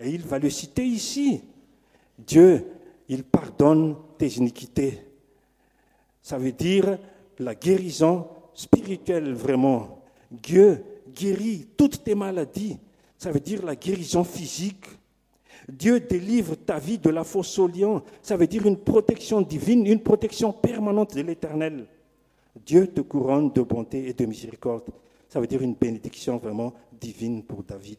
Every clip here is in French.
Et il va le citer ici. Dieu, il pardonne tes iniquités. Ça veut dire la guérison spirituelle vraiment. Dieu guérit toutes tes maladies. Ça veut dire la guérison physique. Dieu délivre ta vie de la fosse au lion. Ça veut dire une protection divine, une protection permanente de l'éternel. Dieu te couronne de bonté et de miséricorde. Ça veut dire une bénédiction vraiment divine pour David.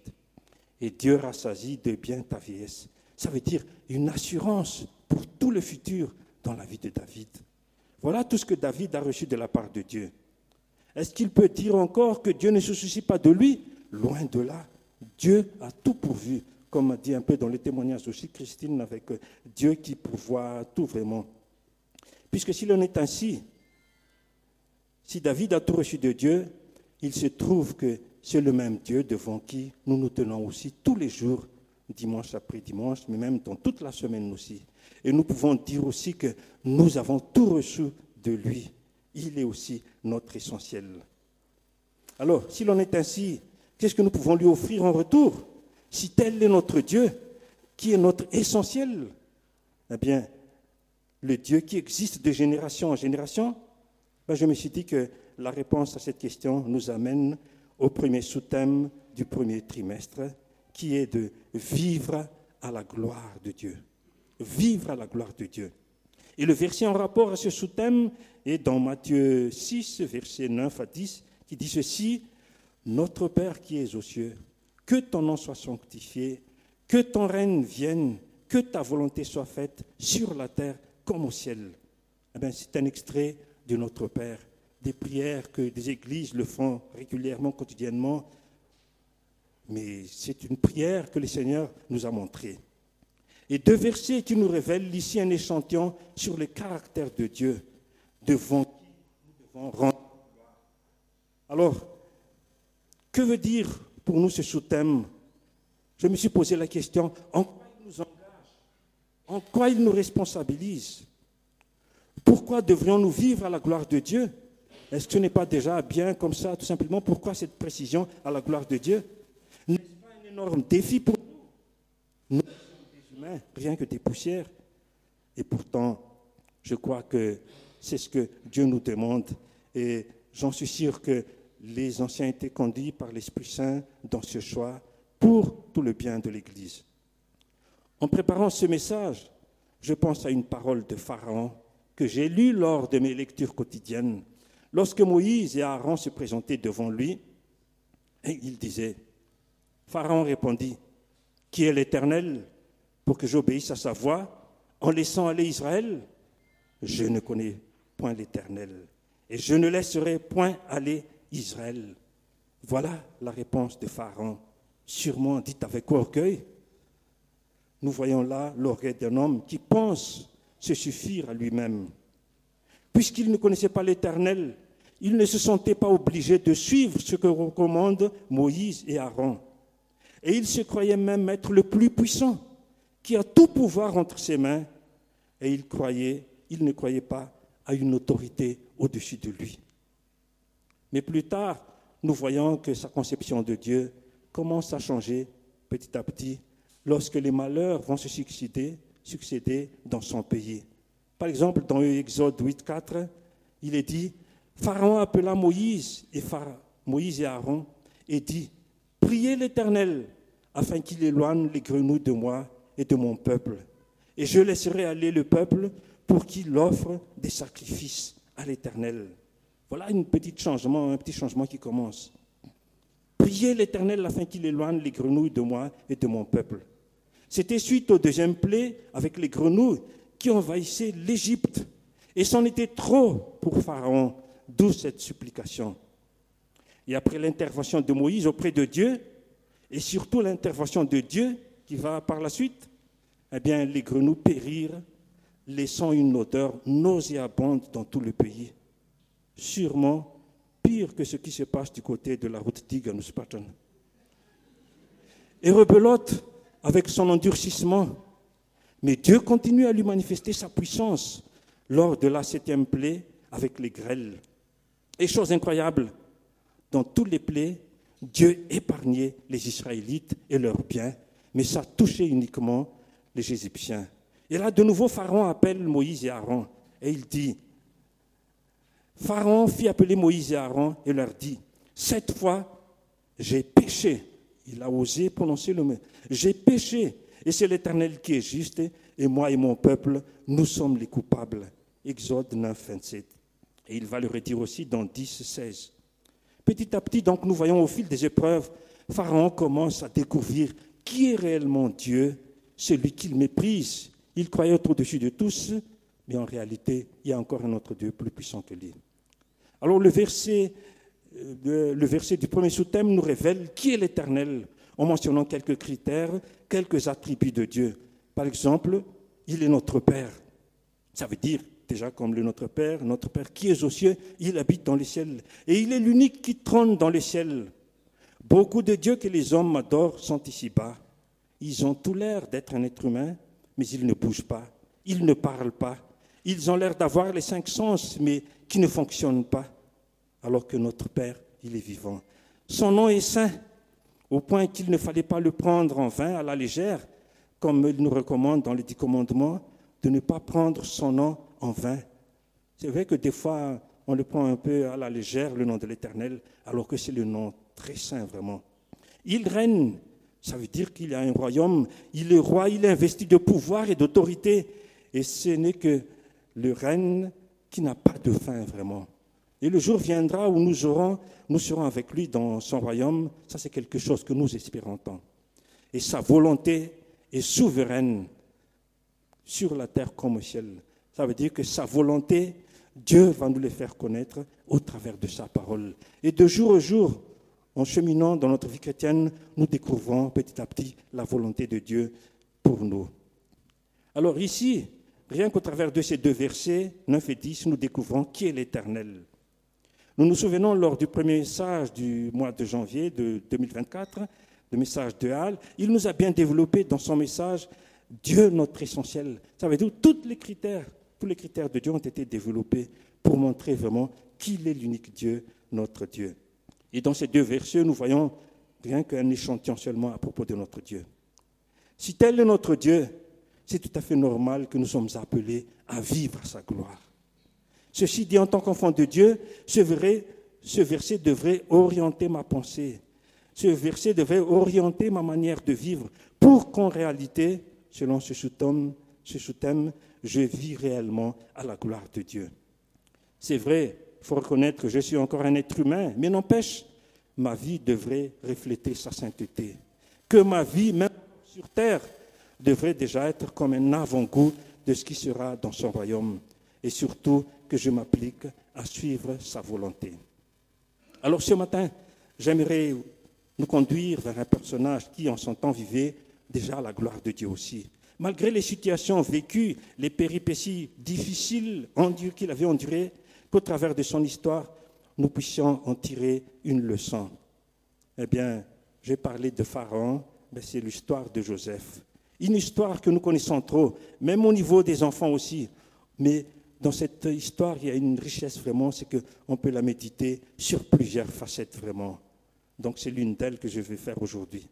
Et Dieu rassasie de bien ta vieillesse. Ça veut dire une assurance pour tout le futur dans la vie de David. Voilà tout ce que David a reçu de la part de Dieu. Est-ce qu'il peut dire encore que Dieu ne se soucie pas de lui? Loin de là. Dieu a tout pourvu, comme a dit un peu dans les témoignages aussi Christine, avec euh, Dieu qui pourvoit tout vraiment. Puisque s'il en est ainsi, si David a tout reçu de Dieu, il se trouve que c'est le même Dieu devant qui nous nous tenons aussi tous les jours, dimanche après dimanche, mais même dans toute la semaine aussi. Et nous pouvons dire aussi que nous avons tout reçu de lui. Il est aussi notre essentiel. Alors, s'il en est ainsi, qu'est-ce que nous pouvons lui offrir en retour? Si tel est notre Dieu, qui est notre essentiel, eh bien, le Dieu qui existe de génération en génération, ben, je me suis dit que la réponse à cette question nous amène au premier sous-thème du premier trimestre, qui est de vivre à la gloire de Dieu. Vivre à la gloire de Dieu. Et le verset en rapport à ce sous-thème est dans Matthieu 6, verset 9 à 10, qui dit ceci, Notre Père qui es aux cieux, que ton nom soit sanctifié, que ton règne vienne, que ta volonté soit faite sur la terre comme au ciel. Eh c'est un extrait de Notre Père, des prières que des églises le font régulièrement, quotidiennement, mais c'est une prière que le Seigneur nous a montrée. Et deux versets qui nous révèlent ici un échantillon sur le caractère de Dieu, devant qui nous devons rendre. Alors, que veut dire pour nous ce sous-thème? Je me suis posé la question, en quoi il nous engage? En quoi il nous responsabilise? Pourquoi devrions-nous vivre à la gloire de Dieu? Est-ce que ce n'est pas déjà bien comme ça, tout simplement? Pourquoi cette précision à la gloire de Dieu? N'est-ce pas un énorme défi pour nous? Nous sommes des humains, rien que des poussières. Et pourtant, je crois que c'est ce que Dieu nous demande. Et j'en suis sûr que les anciens étaient conduits par l'Esprit Saint dans ce choix pour tout le bien de l'Église. En préparant ce message, je pense à une parole de Pharaon que j'ai lu lors de mes lectures quotidiennes, lorsque Moïse et Aaron se présentaient devant lui, et il disait, Pharaon répondit, Qui est l'Éternel pour que j'obéisse à sa voix en laissant aller Israël? Je ne connais point l'Éternel, et je ne laisserai point aller Israël. Voilà la réponse de Pharaon, sûrement dite avec orgueil. Nous voyons là l'orgueil d'un homme qui pense se suffire à lui-même. Puisqu'il ne connaissait pas l'Éternel, il ne se sentait pas obligé de suivre ce que recommandent Moïse et Aaron. Et il se croyait même être le plus puissant, qui a tout pouvoir entre ses mains. Et il croyait, il ne croyait pas à une autorité au-dessus de lui. Mais plus tard, nous voyons que sa conception de Dieu commence à changer petit à petit lorsque les malheurs vont se succéder dans son pays. Par exemple, dans Exode 8, 4, il est dit Pharaon appela Moïse et, Moïse et Aaron et dit Priez l'Éternel afin qu'il éloigne les grenouilles de moi et de mon peuple. Et je laisserai aller le peuple pour qu'il offre des sacrifices à l'Éternel. Voilà un petit changement, un petit changement qui commence. Priez l'Éternel afin qu'il éloigne les grenouilles de moi et de mon peuple. C'était suite au deuxième plaie avec les grenouilles qui envahissaient l'Égypte. Et c'en était trop pour Pharaon, d'où cette supplication. Et après l'intervention de Moïse auprès de Dieu, et surtout l'intervention de Dieu qui va par la suite, eh bien, les grenouilles périrent, laissant une odeur nauséabonde dans tout le pays. Sûrement pire que ce qui se passe du côté de la route d'Iganuspaton. Et rebelote, avec son endurcissement. Mais Dieu continue à lui manifester sa puissance lors de la septième plaie avec les grêles. Et chose incroyable, dans tous les plaies, Dieu épargnait les Israélites et leurs biens mais ça touchait uniquement les Égyptiens. Et là, de nouveau, Pharaon appelle Moïse et Aaron, et il dit, Pharaon fit appeler Moïse et Aaron et leur dit, cette fois, j'ai péché. Il a osé prononcer le mot. J'ai péché, et c'est l'Éternel qui est juste, et moi et mon peuple, nous sommes les coupables. Exode 9, 27. Et il va le redire aussi dans 10, 16. Petit à petit, donc, nous voyons au fil des épreuves, Pharaon commence à découvrir qui est réellement Dieu, celui qu'il méprise. Il croyait être au-dessus de tous, mais en réalité, il y a encore un autre Dieu plus puissant que lui. Alors le verset, euh, le verset du premier sous-thème nous révèle qui est l'Éternel, en mentionnant quelques critères, quelques attributs de Dieu. Par exemple, il est notre Père. Ça veut dire déjà comme le Notre Père, notre Père qui est aux cieux, il habite dans les ciels. Et il est l'unique qui trône dans les ciels. Beaucoup de dieux que les hommes adorent sont ici-bas. Ils ont tout l'air d'être un être humain, mais ils ne bougent pas, ils ne parlent pas. Ils ont l'air d'avoir les cinq sens, mais qui ne fonctionnent pas, alors que notre Père, il est vivant. Son nom est saint, au point qu'il ne fallait pas le prendre en vain, à la légère, comme il nous recommande dans les dix commandements, de ne pas prendre son nom en vain. C'est vrai que des fois, on le prend un peu à la légère, le nom de l'Éternel, alors que c'est le nom très saint, vraiment. Il règne, ça veut dire qu'il a un royaume, il est roi, il est investi de pouvoir et d'autorité, et ce n'est que le règne qui n'a pas de fin, vraiment. Et le jour viendra où nous, serons avec lui dans son royaume, ça c'est quelque chose que nous espérons tant. Et sa volonté est souveraine sur la terre comme au ciel. Ça veut dire que sa volonté, Dieu va nous le faire connaître au travers de sa parole. Et de jour en jour, en cheminant dans notre vie chrétienne, nous découvrons petit à petit la volonté de Dieu pour nous. Alors ici, rien qu'au travers de ces deux versets, 9 et 10, nous découvrons qui est l'Éternel. Nous nous souvenons lors du premier message du mois de janvier de 2024, le message de Hall, il nous a bien développé dans son message Dieu notre essentiel. Ça veut dire tous les critères tous les critères de Dieu ont été développés pour montrer vraiment qu'il est l'unique Dieu, notre Dieu. Et dans ces deux versets, nous voyons rien qu'un échantillon seulement à propos de notre Dieu. Si tel est notre Dieu, c'est tout à fait normal que nous sommes appelés à vivre sa gloire. Ceci dit, en tant qu'enfant de Dieu, ce, verset devrait orienter ma pensée. Ce verset devrait orienter ma manière de vivre pour qu'en réalité, selon ce sous-thème, je vis réellement à la gloire de Dieu. C'est vrai, il faut reconnaître que je suis encore un être humain, mais n'empêche, ma vie devrait refléter sa sainteté. Que ma vie, même sur terre, devrait déjà être comme un avant-goût de ce qui sera dans son royaume. Et surtout, que je m'applique à suivre sa volonté. Alors ce matin, j'aimerais nous conduire vers un personnage qui, en son temps, vivait déjà la gloire de Dieu aussi malgré les situations vécues, les péripéties difficiles qu'il avait endurées, qu'au travers de son histoire, nous puissions en tirer une leçon. Eh bien, j'ai parlé de Pharaon, mais c'est l'histoire de Joseph. Une histoire que nous connaissons trop, même au niveau des enfants aussi. Mais dans cette histoire, il y a une richesse vraiment, c'est qu'on peut la méditer sur plusieurs facettes vraiment. Donc c'est l'une d'elles que je vais faire aujourd'hui.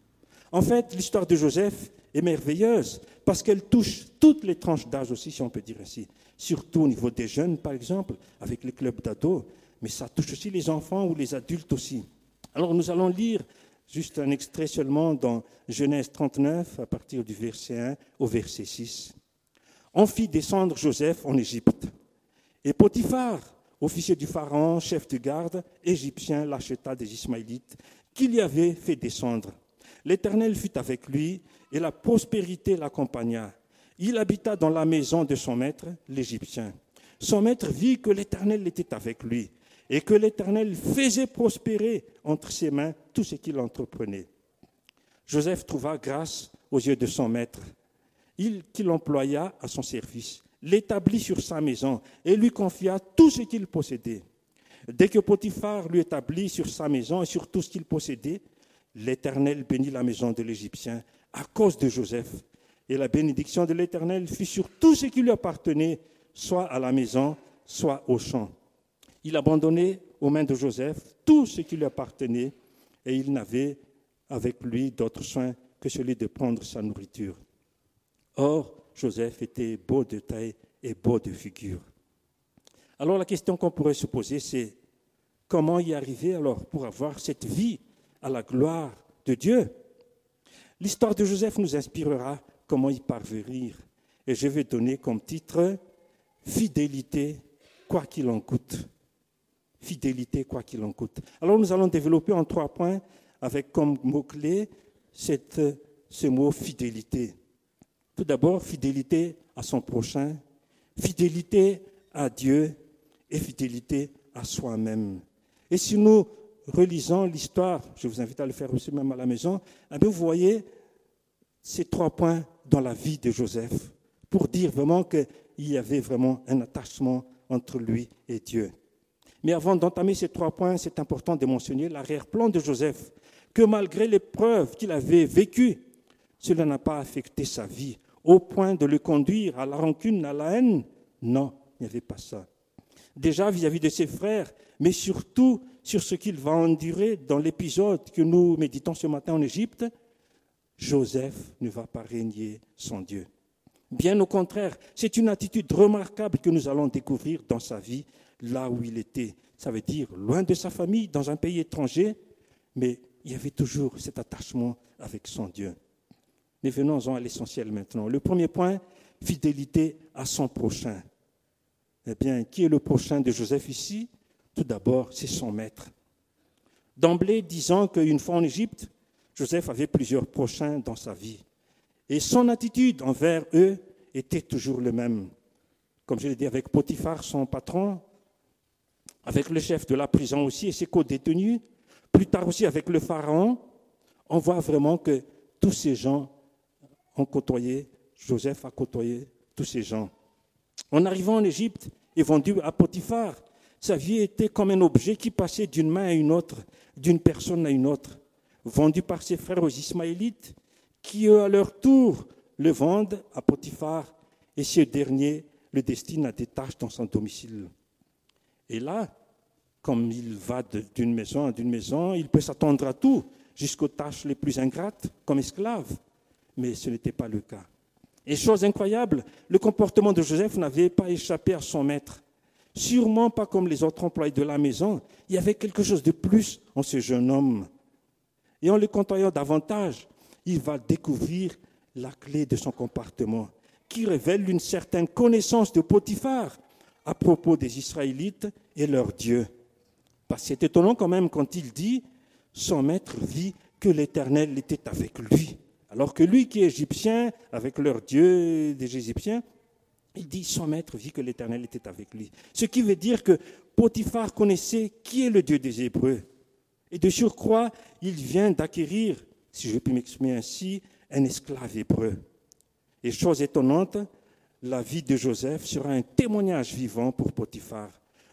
En fait, l'histoire de Joseph est merveilleuse parce qu'elle touche toutes les tranches d'âge aussi, si on peut dire ainsi. Surtout au niveau des jeunes, par exemple, avec les clubs d'ados, mais ça touche aussi les enfants ou les adultes aussi. Alors nous allons lire juste un extrait seulement dans Genèse 39, à partir du verset 1 au verset 6. On fit descendre Joseph en Égypte. Et Potiphar, officier du Pharaon, chef de garde, égyptien, l'acheta des Ismaélites, qu'il y avait fait descendre. L'Éternel fut avec lui et la prospérité l'accompagna. Il habita dans la maison de son maître, l'Égyptien. Son maître vit que l'Éternel était avec lui et que l'Éternel faisait prospérer entre ses mains tout ce qu'il entreprenait. Joseph trouva grâce aux yeux de son maître, il qu'il employa à son service, l'établit sur sa maison et lui confia tout ce qu'il possédait. Dès que Potiphar lui établit sur sa maison et sur tout ce qu'il possédait, l'Éternel bénit la maison de l'Égyptien à cause de Joseph. Et la bénédiction de l'Éternel fut sur tout ce qui lui appartenait, soit à la maison, soit au champ. Il abandonnait aux mains de Joseph tout ce qui lui appartenait, et il n'avait avec lui d'autre soin que celui de prendre sa nourriture. Or, Joseph était beau de taille et beau de figure. Alors la question qu'on pourrait se poser, c'est comment y arriver alors pour avoir cette vie à la gloire de Dieu? L'histoire de Joseph nous inspirera comment y parvenir. Et je vais donner comme titre Fidélité, quoi qu'il en coûte. Fidélité, quoi qu'il en coûte. Alors nous allons développer en trois points avec comme mot-clé ce mot fidélité. Tout d'abord, fidélité à son prochain, fidélité à Dieu et fidélité à soi-même. Et si nous relisons l'histoire, je vous invite à le faire aussi même à la maison, eh vous voyez ces trois points dans la vie de Joseph pour dire vraiment qu'il y avait vraiment un attachement entre lui et Dieu. Mais avant d'entamer ces trois points, c'est important de mentionner l'arrière-plan de Joseph, que malgré l'épreuve qu'il avait vécue, cela n'a pas affecté sa vie, au point de le conduire à la rancune, à la haine. Non, il n'y avait pas ça. Déjà vis-à-vis de ses frères, mais surtout sur ce qu'il va endurer dans l'épisode que nous méditons ce matin en Égypte, Joseph ne va pas régner sans Dieu. Bien au contraire, c'est une attitude remarquable que nous allons découvrir dans sa vie, là où il était. Ça veut dire loin de sa famille, dans un pays étranger, mais il y avait toujours cet attachement avec son Dieu. Mais venons-en à l'essentiel maintenant. Le premier point, fidélité à son prochain. Eh bien, qui est le prochain de Joseph ici? Tout d'abord, c'est son maître. D'emblée, disant qu'une fois en Égypte, Joseph avait plusieurs prochains dans sa vie. Et son attitude envers eux était toujours le même. Comme je l'ai dit, avec Potiphar, son patron, avec le chef de la prison aussi et ses co-détenus, plus tard aussi avec le Pharaon, on voit vraiment que tous ces gens ont côtoyé, Joseph a côtoyé tous ces gens. En arrivant en Égypte et vendu à Potiphar, sa vie était comme un objet qui passait d'une main à une autre, d'une personne à une autre, vendu par ses frères aux Ismaélites, qui eux, à leur tour, le vendent à Potiphar, et ce dernier le destine à des tâches dans son domicile. Et là, comme il va d'une maison à d'une maison, il peut s'attendre à tout, jusqu'aux tâches les plus ingrates, comme esclave. Mais ce n'était pas le cas. Et chose incroyable, le comportement de Joseph n'avait pas échappé à son maître. Sûrement pas comme les autres employés de la maison. Il y avait quelque chose de plus en ce jeune homme. Et en le côtoyant davantage, il va découvrir la clé de son comportement, qui révèle une certaine connaissance de Potiphar à propos des Israélites et leur Dieu. C'est étonnant quand même quand il dit, son maître vit que l'Éternel était avec lui. Alors que lui qui est égyptien, avec leur Dieu des Égyptiens, il dit, son maître vit que l'Éternel était avec lui. Ce qui veut dire que Potiphar connaissait qui est le Dieu des Hébreux. Et de surcroît, il vient d'acquérir, si je puis m'exprimer ainsi, un esclave hébreu. Et chose étonnante, la vie de Joseph sera un témoignage vivant pour Potiphar.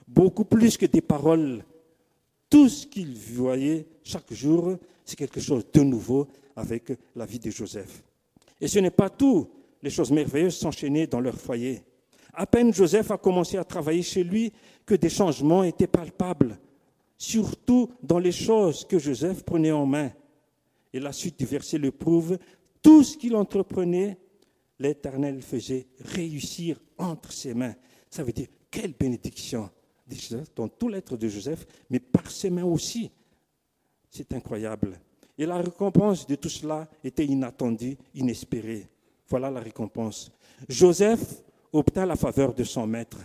Beaucoup plus que des paroles tout ce qu'il voyait chaque jour, c'est quelque chose de nouveau avec la vie de Joseph. Et ce n'est pas tout. Les choses merveilleuses s'enchaînaient dans leur foyer. À peine Joseph a commencé à travailler chez lui que des changements étaient palpables, surtout dans les choses que Joseph prenait en main. Et la suite du verset le prouve. Tout ce qu'il entreprenait, l'Éternel faisait réussir entre ses mains. Ça veut dire, quelle bénédiction dans tout l'être de Joseph, mais par ses mains aussi. C'est incroyable. Et la récompense de tout cela était inattendue, inespérée. Voilà la récompense. Joseph obtint la faveur de son maître,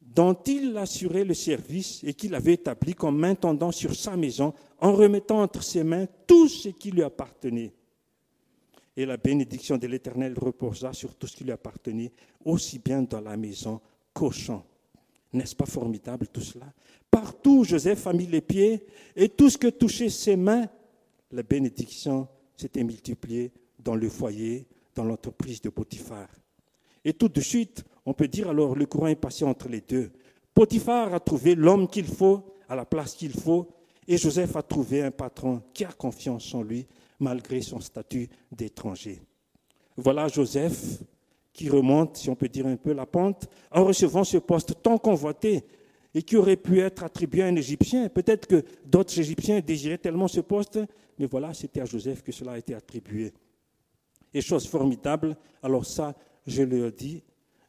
dont il assurait le service et qu'il avait établi comme intendant sur sa maison, en remettant entre ses mains tout ce qui lui appartenait. Et la bénédiction de l'Éternel reposa sur tout ce qui lui appartenait, aussi bien dans la maison qu'au champ. N'est-ce pas formidable tout cela? Partout, Joseph a mis les pieds et tout ce que touchait ses mains, la bénédiction s'était multipliée dans le foyer, dans l'entreprise de Potiphar. Et tout de suite, on peut dire alors, le courant est passé entre les deux. Potiphar a trouvé l'homme qu'il faut, à la place qu'il faut, et Joseph a trouvé un patron qui a confiance en lui, malgré son statut d'étranger. Voilà Joseph qui remonte, si on peut dire un peu, la pente, en recevant ce poste tant convoité. et qui aurait pu être attribué à un Égyptien. Peut-être que d'autres Égyptiens désiraient tellement ce poste, mais voilà, c'était à Joseph que cela a été attribué. Et chose formidable, alors ça, je le dis,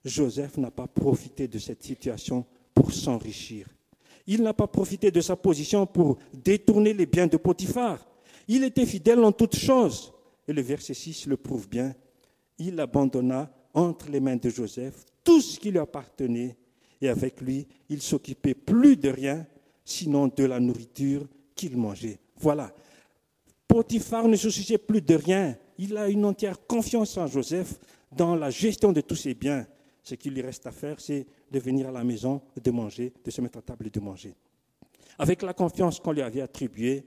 Joseph n'a pas profité de cette situation pour s'enrichir. Il n'a pas profité de sa position pour détourner les biens de Potiphar. Il était fidèle en toutes choses. Et le verset 6 le prouve bien. Il abandonna entre les mains de Joseph tout ce qui lui appartenait. Et avec lui, il s'occupait plus de rien, sinon de la nourriture qu'il mangeait. Voilà. Potiphar ne se souciait plus de rien. Il a une entière confiance en Joseph dans la gestion de tous ses biens. Ce qu'il lui reste à faire, c'est de venir à la maison, de manger, de se mettre à table et de manger. Avec la confiance qu'on lui avait attribuée,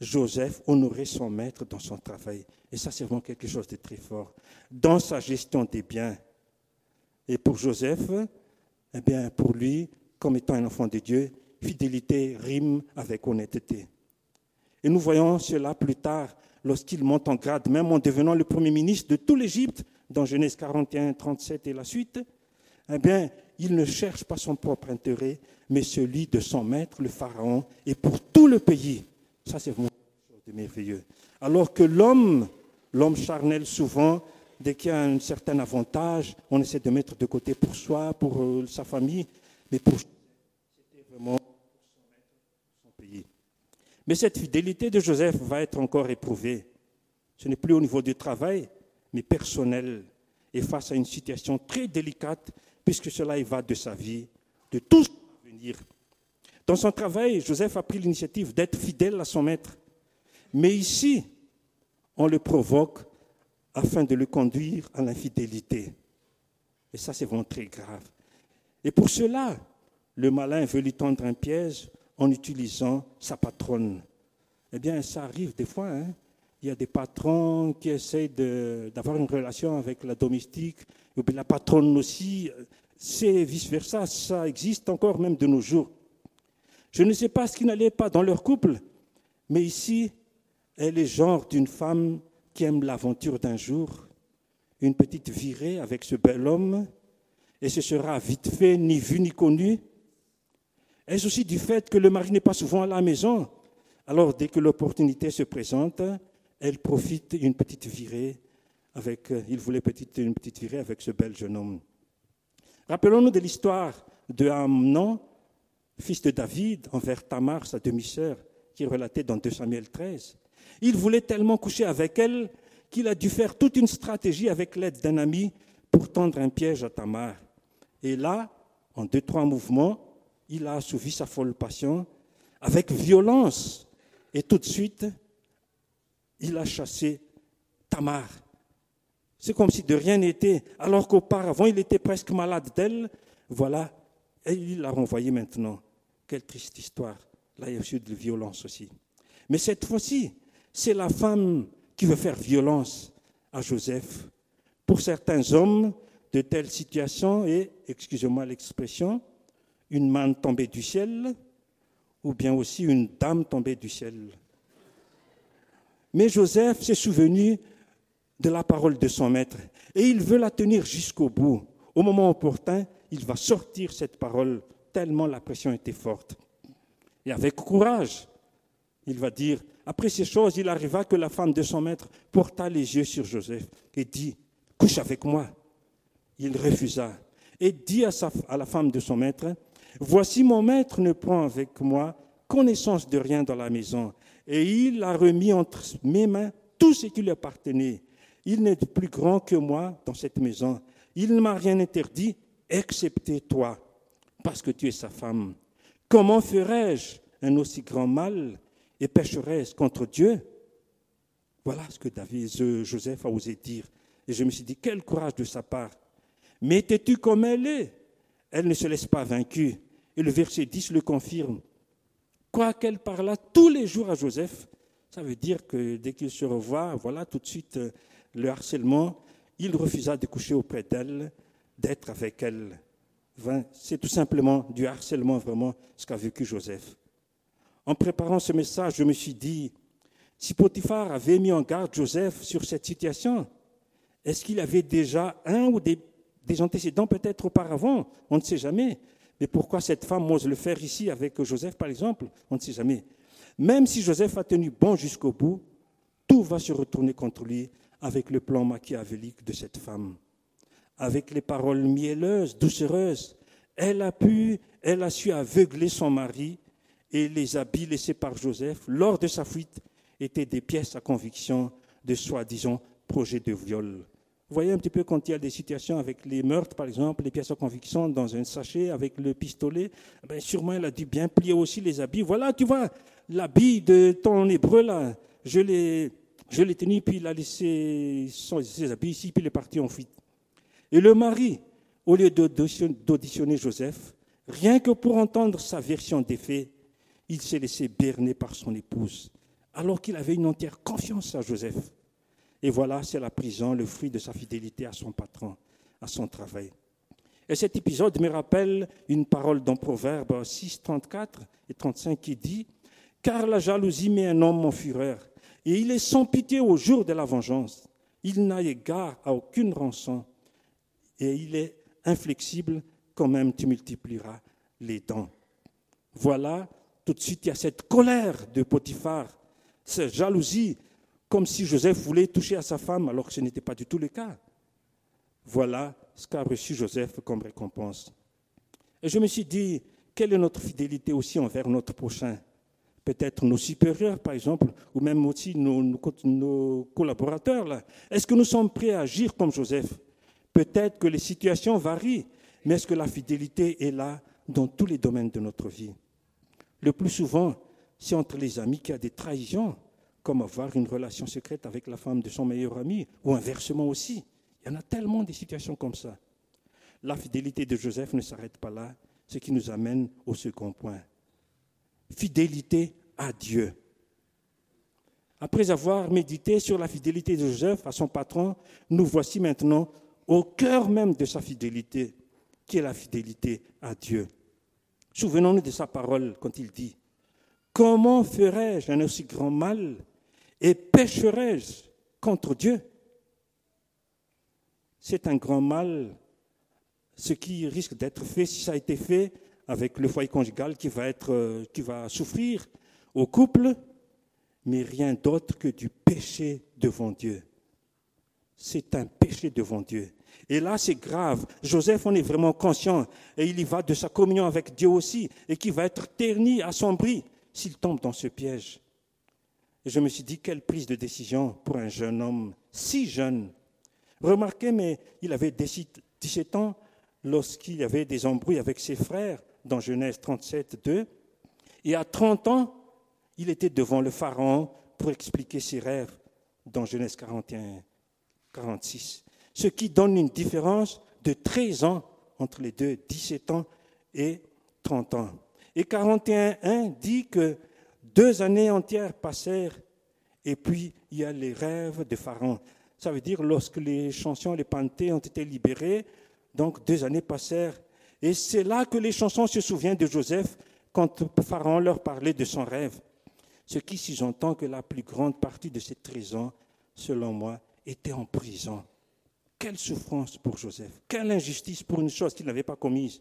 Joseph honorait son maître dans son travail. Et ça, c'est vraiment quelque chose de très fort. Dans sa gestion des biens. Et pour Joseph, eh bien, pour lui, comme étant un enfant de Dieu, fidélité rime avec honnêteté. Et nous voyons cela plus tard lorsqu'il monte en grade, même en devenant le premier ministre de tout l'Égypte, dans Genèse 41, 37 et la suite, eh bien, il ne cherche pas son propre intérêt, mais celui de son maître, le Pharaon, et pour tout le pays. Ça, c'est vraiment de merveilleux. Alors que l'homme, l'homme charnel, souvent, dès qu'il y a un certain avantage, on essaie de mettre de côté pour soi, pour euh, sa famille, mais pour c'était vraiment pour son pays. Mais cette fidélité de Joseph va être encore éprouvée. Ce n'est plus au niveau du travail, mais personnel, et face à une situation très délicate, puisque cela y va de sa vie, de tout ce qui va venir. Dans son travail, Joseph a pris l'initiative d'être fidèle à son maître. Mais ici, on le provoque afin de le conduire à l'infidélité. Et ça, c'est vraiment très grave. Et pour cela, le malin veut lui tendre un piège en utilisant sa patronne. Eh bien, ça arrive des fois. Hein il y a des patrons qui essayent d'avoir une relation avec la domestique, ou bien la patronne aussi. C'est vice-versa, ça existe encore même de nos jours. Je ne sais pas ce qui n'allait pas dans leur couple, mais ici, elle est genre d'une femme qui aime l'aventure d'un jour, une petite virée avec ce bel homme, et ce sera vite fait, ni vu ni connu. Est-ce aussi du fait que le mari n'est pas souvent à la maison? Alors, dès que l'opportunité se présente, elle profite d'une petite virée avec, euh, il voulait petite, une petite virée avec ce bel jeune homme. Rappelons-nous de l'histoire de Amnon, fils de David, envers Tamar, sa demi-sœur, qui est relatée dans 2 Samuel 13. Il voulait tellement coucher avec elle qu'il a dû faire toute une stratégie avec l'aide d'un ami pour tendre un piège à Tamar. Et là, en deux, trois mouvements, il a assouvi sa folle passion avec violence. Et tout de suite, il a chassé Tamar. C'est comme si de rien n'était, alors qu'auparavant il était presque malade d'elle. Voilà, et il l'a renvoyé maintenant. Quelle triste histoire. Là, il y a eu de violence aussi. Mais cette fois-ci, c'est la femme qui veut faire violence à Joseph. Pour certains hommes, de telles situations et, excusez-moi l'expression, une manne tombée du ciel, ou bien aussi une dame tombée du ciel. Mais Joseph s'est souvenu de la parole de son maître et il veut la tenir jusqu'au bout. Au moment opportun, il va sortir cette parole tellement la pression était forte. Et avec courage, il va dire, après ces choses, il arriva que la femme de son maître porta les yeux sur Joseph et dit, couche avec moi. Il refusa et dit à, à la femme de son maître, voici mon maître ne prend avec moi connaissance de rien dans la maison et il a remis entre mes mains tout ce qui lui appartenait. Il n'est plus grand que moi dans cette maison. Il ne m'a rien interdit, excepté toi, parce que tu es sa femme. Comment ferais-je un aussi grand mal et pécherais-je contre Dieu? Voilà ce que David, Joseph a osé dire. Et je me suis dit, quel courage de sa part. Mais t'es-tu comme elle est? Elle ne se laisse pas vaincue. Et le verset 10 le confirme qu'elle parla tous les jours à Joseph, ça veut dire que dès qu'il se revoit, voilà tout de suite euh, le harcèlement, il refusa de coucher auprès d'elle, d'être avec elle. C'est tout simplement du harcèlement vraiment ce qu'a vécu Joseph. En préparant ce message, je me suis dit, si Potiphar avait mis en garde Joseph sur cette situation, est-ce qu'il avait déjà un ou des, antécédents peut-être auparavant? On ne sait jamais. Mais pourquoi cette femme ose le faire ici avec Joseph, par exemple? On ne sait jamais. Même si Joseph a tenu bon jusqu'au bout, tout va se retourner contre lui avec le plan machiavélique de cette femme. Avec les paroles mielleuses, doucereuses, elle a pu, elle a su aveugler son mari et les habits laissés par Joseph lors de sa fuite étaient des pièces à conviction de soi-disant projet de viol. Vous voyez un petit peu quand il y a des situations avec les meurtres, par exemple, les pièces à conviction dans un sachet avec le pistolet, ben sûrement elle a dû bien plier aussi les habits. Voilà, tu vois, l'habit de ton hébreu là, je l'ai, je l'ai tenu, puis il a laissé ses habits ici, puis il est parti en fuite. Et le mari, au lieu d'auditionner Joseph, rien que pour entendre sa version des faits, il s'est laissé berner par son épouse, alors qu'il avait une entière confiance à Joseph. Et voilà, c'est la prison, le fruit de sa fidélité à son patron, à son travail. Et cet épisode me rappelle une parole dans Proverbe 6, 34 et 35 qui dit Car la jalousie met un homme en fureur, et il est sans pitié au jour de la vengeance. Il n'a égard à aucune rançon, et il est inflexible, quand même tu multiplieras les dents. Voilà, tout de suite, il y a cette colère de Potiphar, cette jalousie, comme si Joseph voulait toucher à sa femme alors que ce n'était pas du tout le cas. Voilà ce qu'a reçu Joseph comme récompense. Et je me suis dit, quelle est notre fidélité aussi envers notre prochain? Peut-être nos supérieurs, par exemple, ou même aussi nos, nos collaborateurs. Est-ce que nous sommes prêts à agir comme Joseph? Peut-être que les situations varient, mais est-ce que la fidélité est là dans tous les domaines de notre vie? Le plus souvent, c'est entre les amis qu'il y a des trahisons comme avoir une relation secrète avec la femme de son meilleur ami, ou inversement aussi. Il y en a tellement des situations comme ça. La fidélité de Joseph ne s'arrête pas là, ce qui nous amène au second point. Fidélité à Dieu. Après avoir médité sur la fidélité de Joseph à son patron, nous voici maintenant au cœur même de sa fidélité, qui est la fidélité à Dieu. Souvenons-nous de sa parole quand il dit, Comment ferais-je un aussi grand mal et pécherai-je contre Dieu? C'est un grand mal, ce qui risque d'être fait si ça a été fait avec le foyer conjugal qui va, être, euh, qui va souffrir au couple, mais rien d'autre que du péché devant Dieu. C'est un péché devant Dieu. Et là, c'est grave. Joseph en est vraiment conscient et il y va de sa communion avec Dieu aussi et qui va être terni, assombri s'il tombe dans ce piège. Et je me suis dit, quelle prise de décision pour un jeune homme si jeune. Remarquez, mais il avait 17 ans lorsqu'il y avait des embrouilles avec ses frères dans Genèse 37, 2. Et à 30 ans, il était devant le Pharaon pour expliquer ses rêves dans Genèse 41, 46. Ce qui donne une différence de 13 ans entre les deux, 17 ans et 30 ans. Et 41.1 dit que deux années entières passèrent, et puis il y a les rêves de Pharaon. Ça veut dire lorsque les chansons, les panthées ont été libérées, donc deux années passèrent. Et c'est là que les chansons se souviennent de Joseph quand Pharaon leur parlait de son rêve. Ce qui sous-entend que la plus grande partie de ces 13 ans, selon moi, était en prison. Quelle souffrance pour Joseph, quelle injustice pour une chose qu'il n'avait pas commise.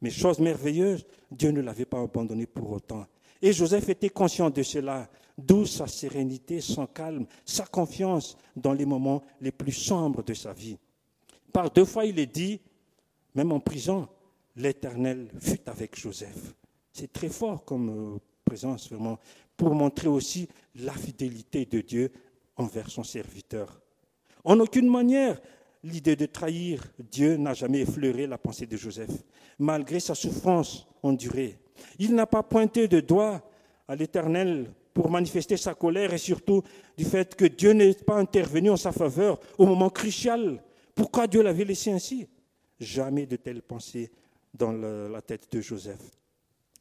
Mais chose merveilleuse, Dieu ne l'avait pas abandonné pour autant. Et Joseph était conscient de cela, d'où sa sérénité, son calme, sa confiance dans les moments les plus sombres de sa vie. Par deux fois, il est dit, même en prison, l'Éternel fut avec Joseph. C'est très fort comme euh, présence, vraiment, pour montrer aussi la fidélité de Dieu envers son serviteur. En aucune manière, l'idée de trahir Dieu n'a jamais effleuré la pensée de Joseph, malgré sa souffrance endurée. Il n'a pas pointé de doigt à l'Éternel pour manifester sa colère et surtout du fait que Dieu n'est pas intervenu en sa faveur au moment crucial. Pourquoi Dieu l'avait laissé ainsi? Jamais de telles pensées dans la tête de Joseph.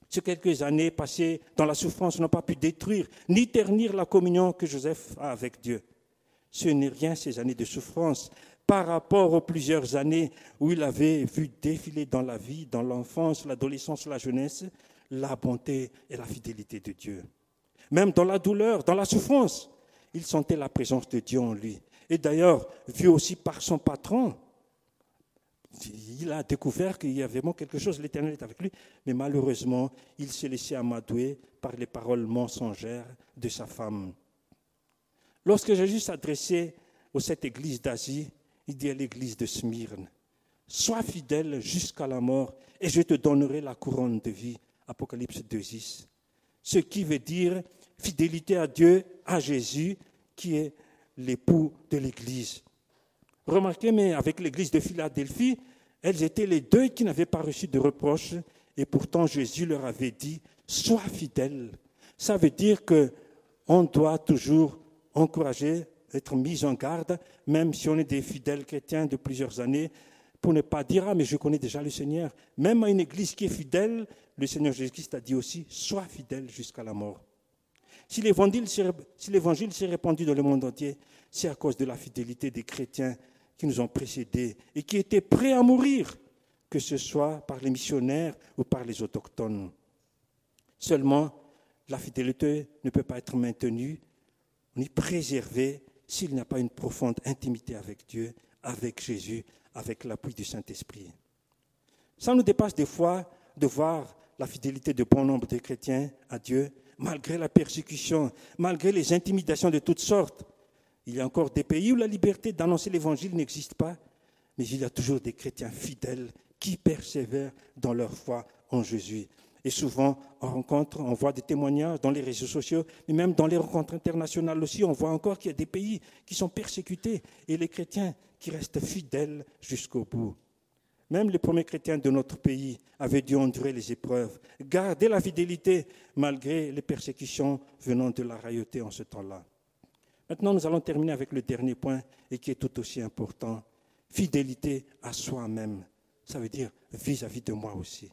Ces quelques années passées dans la souffrance n'ont pas pu détruire ni ternir la communion que Joseph a avec Dieu. Ce n'est rien ces années de souffrance par rapport aux plusieurs années où il avait vu défiler dans la vie, dans l'enfance, l'adolescence, la jeunesse, la bonté et la fidélité de Dieu. Même dans la douleur, dans la souffrance, il sentait la présence de Dieu en lui. Et d'ailleurs, vu aussi par son patron, il a découvert qu'il y avait vraiment quelque chose, l'Éternel est avec lui, mais malheureusement, il s'est laissé amadouer par les paroles mensongères de sa femme. Lorsque Jésus s'adressait à cette église d'Asie, il dit à l'église de Smyrne, Sois fidèle jusqu'à la mort, et je te donnerai la couronne de vie. Apocalypse 2.10. Ce qui veut dire fidélité à Dieu, à Jésus, qui est l'époux de l'église. Remarquez, mais avec l'église de Philadelphie, elles étaient les deux qui n'avaient pas reçu de reproches, et pourtant Jésus leur avait dit Sois fidèles. Ça veut dire que on doit toujours encourager, être mis en garde, même si on est des fidèles chrétiens de plusieurs années, pour ne pas dire Ah, mais je connais déjà le Seigneur. Même à une église qui est fidèle, le Seigneur Jésus-Christ a dit aussi Sois fidèle jusqu'à la mort. Si l'évangile s'est répandu dans le monde entier, c'est à cause de la fidélité des chrétiens qui nous ont précédés et qui étaient prêts à mourir, que ce soit par les missionnaires ou par les autochtones. Seulement, la fidélité ne peut pas être maintenue ni préservée s'il n'y a pas une profonde intimité avec Dieu, avec Jésus, avec l'appui du Saint-Esprit. Ça nous dépasse des fois de voir la fidélité de bon nombre de chrétiens à Dieu, malgré la persécution, malgré les intimidations de toutes sortes. Il y a encore des pays où la liberté d'annoncer l'évangile n'existe pas, mais il y a toujours des chrétiens fidèles qui persévèrent dans leur foi en Jésus. Et souvent, on rencontre, on voit des témoignages dans les réseaux sociaux, mais même dans les rencontres internationales aussi, on voit encore qu'il y a des pays qui sont persécutés et les chrétiens qui restent fidèles jusqu'au bout. Même les premiers chrétiens de notre pays avaient dû endurer les épreuves, garder la fidélité malgré les persécutions venant de la royauté en ce temps-là. Maintenant, nous allons terminer avec le dernier point et qui est tout aussi important. Fidélité à soi-même. Ça veut dire vis-à-vis de moi aussi.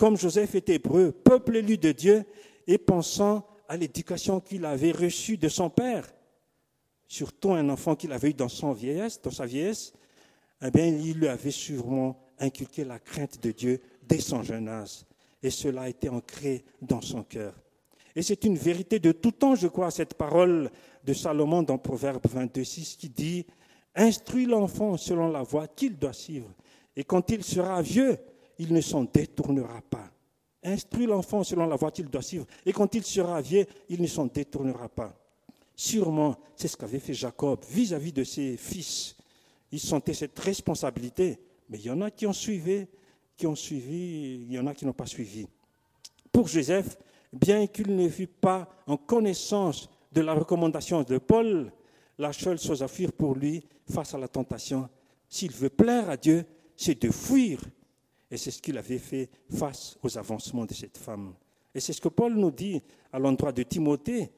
Comme Joseph était hébreu, peuple élu de Dieu, et pensant à l'éducation qu'il avait reçue de son père, surtout un enfant qu'il avait eu dans, sa vieillesse, eh bien, il lui avait sûrement inculqué la crainte de Dieu dès son jeune âge. Et cela a été ancré dans son cœur. Et c'est une vérité de tout temps, je crois, cette parole de Salomon dans Proverbe 22.6 qui dit Instruis l'enfant selon la voie qu'il doit suivre, et quand il sera vieux, il ne s'en détournera pas. Instruis l'enfant selon la voie qu'il doit suivre, et quand il sera vieux, il ne s'en détournera pas. Sûrement, c'est ce qu'avait fait Jacob vis-à-vis de ses fils. Il sentait cette responsabilité, mais il y en a qui ont suivi, qui ont suivi, il y en a qui n'ont pas suivi. Pour Joseph, bien qu'il ne fût pas en connaissance de la recommandation de Paul, la seule chose à fuir pour lui face à la tentation, s'il veut plaire à Dieu, c'est de fuir. Et c'est ce qu'il avait fait face aux avancements de cette femme. Et c'est ce que Paul nous dit à l'endroit de Timothée,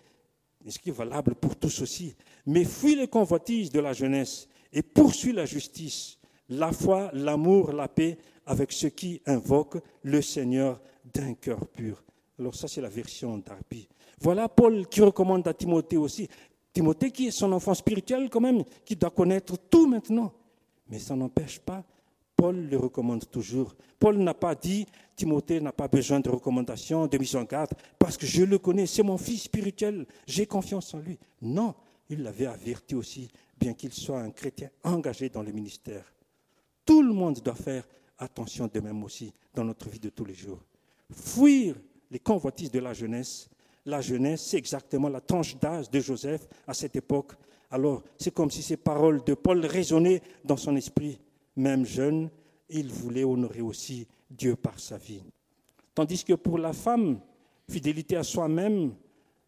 et ce qui est valable pour tous aussi? Mais fuis les convoitises de la jeunesse et poursuis la justice, la foi, l'amour, la paix avec ceux qui invoquent le Seigneur d'un cœur pur. Alors ça, c'est la version d'Arpi. Voilà Paul qui recommande à Timothée aussi. Timothée qui est son enfant spirituel quand même, qui doit connaître tout maintenant. Mais ça n'empêche pas, Paul le recommande toujours. Paul n'a pas dit, Timothée n'a pas besoin de recommandation, de mise en garde, parce que je le connais, c'est mon fils spirituel, j'ai confiance en lui. Non, il l'avait averti aussi, bien qu'il soit un chrétien engagé dans le ministère. Tout le monde doit faire attention de même aussi dans notre vie de tous les jours. Fuir les convoitises de la jeunesse. La jeunesse, c'est exactement la tranche d'âge de Joseph à cette époque. Alors, c'est comme si ces paroles de Paul résonnaient dans son esprit. Même jeune, il voulait honorer aussi Dieu par sa vie. Tandis que pour la femme, fidélité à soi-même,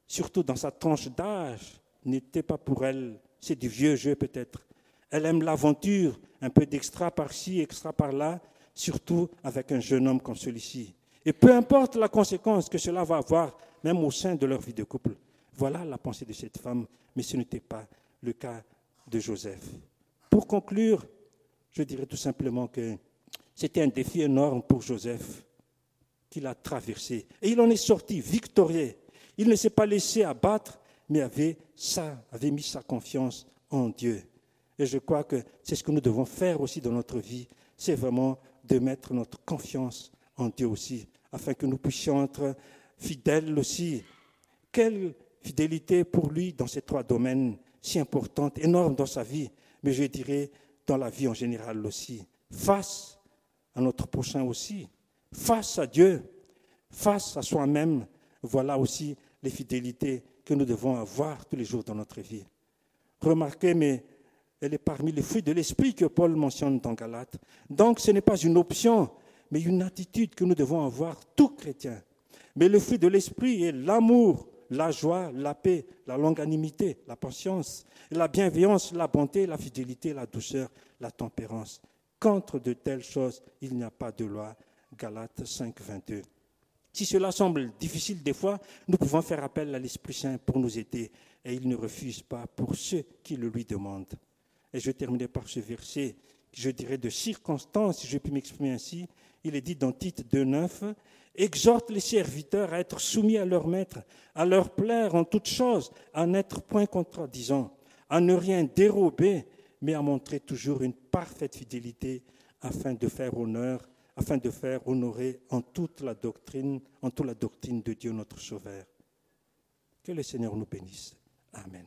surtout dans sa tranche d'âge, n'était pas pour elle, c'est du vieux jeu peut-être. Elle aime l'aventure, un peu d'extra par-ci, extra par-là, surtout avec un jeune homme comme celui-ci. Et peu importe la conséquence que cela va avoir, même au sein de leur vie de couple. Voilà la pensée de cette femme, mais ce n'était pas le cas de Joseph. Pour conclure, je dirais tout simplement que c'était un défi énorme pour Joseph qu'il a traversé. Et il en est sorti victorieux. Il ne s'est pas laissé abattre, mais avait, ça, avait mis sa confiance en Dieu. Et je crois que c'est ce que nous devons faire aussi dans notre vie, c'est vraiment de mettre notre confiance en Dieu aussi afin que nous puissions être fidèles aussi. Quelle fidélité pour lui dans ces trois domaines si importants, énormes dans sa vie, mais je dirais dans la vie en général aussi. face à notre prochain aussi, face à Dieu, face à soi-même. Voilà aussi les fidélités que nous devons avoir tous les jours dans notre vie. Remarquez, mais elle est parmi les fruits de l'esprit que Paul mentionne dans Galates. Donc ce n'est pas une option, mais une attitude que nous devons avoir, tout chrétien. Mais le fruit de l'esprit est l'amour, la joie, la paix, la longanimité, la patience, la bienveillance, la bonté, la fidélité, la douceur, la tempérance. Contre de telles choses, il n'y a pas de loi. Galates 5, 22. Si cela semble difficile des fois, nous pouvons faire appel à l'Esprit Saint pour nous aider, et il ne refuse pas pour ceux qui le lui demandent. Et je terminerai par ce verset, je dirais de circonstance, si je puis m'exprimer ainsi. Il est dit dans Tite 2.9, exhorte les serviteurs à être soumis à leur maître, à leur plaire en toutes choses, à n'être point contradisant, à ne rien dérober, mais à montrer toujours une parfaite fidélité afin de faire honneur, afin de faire honorer en toute la doctrine, en toute la doctrine de Dieu notre Sauveur. Que le Seigneur nous bénisse. Amen.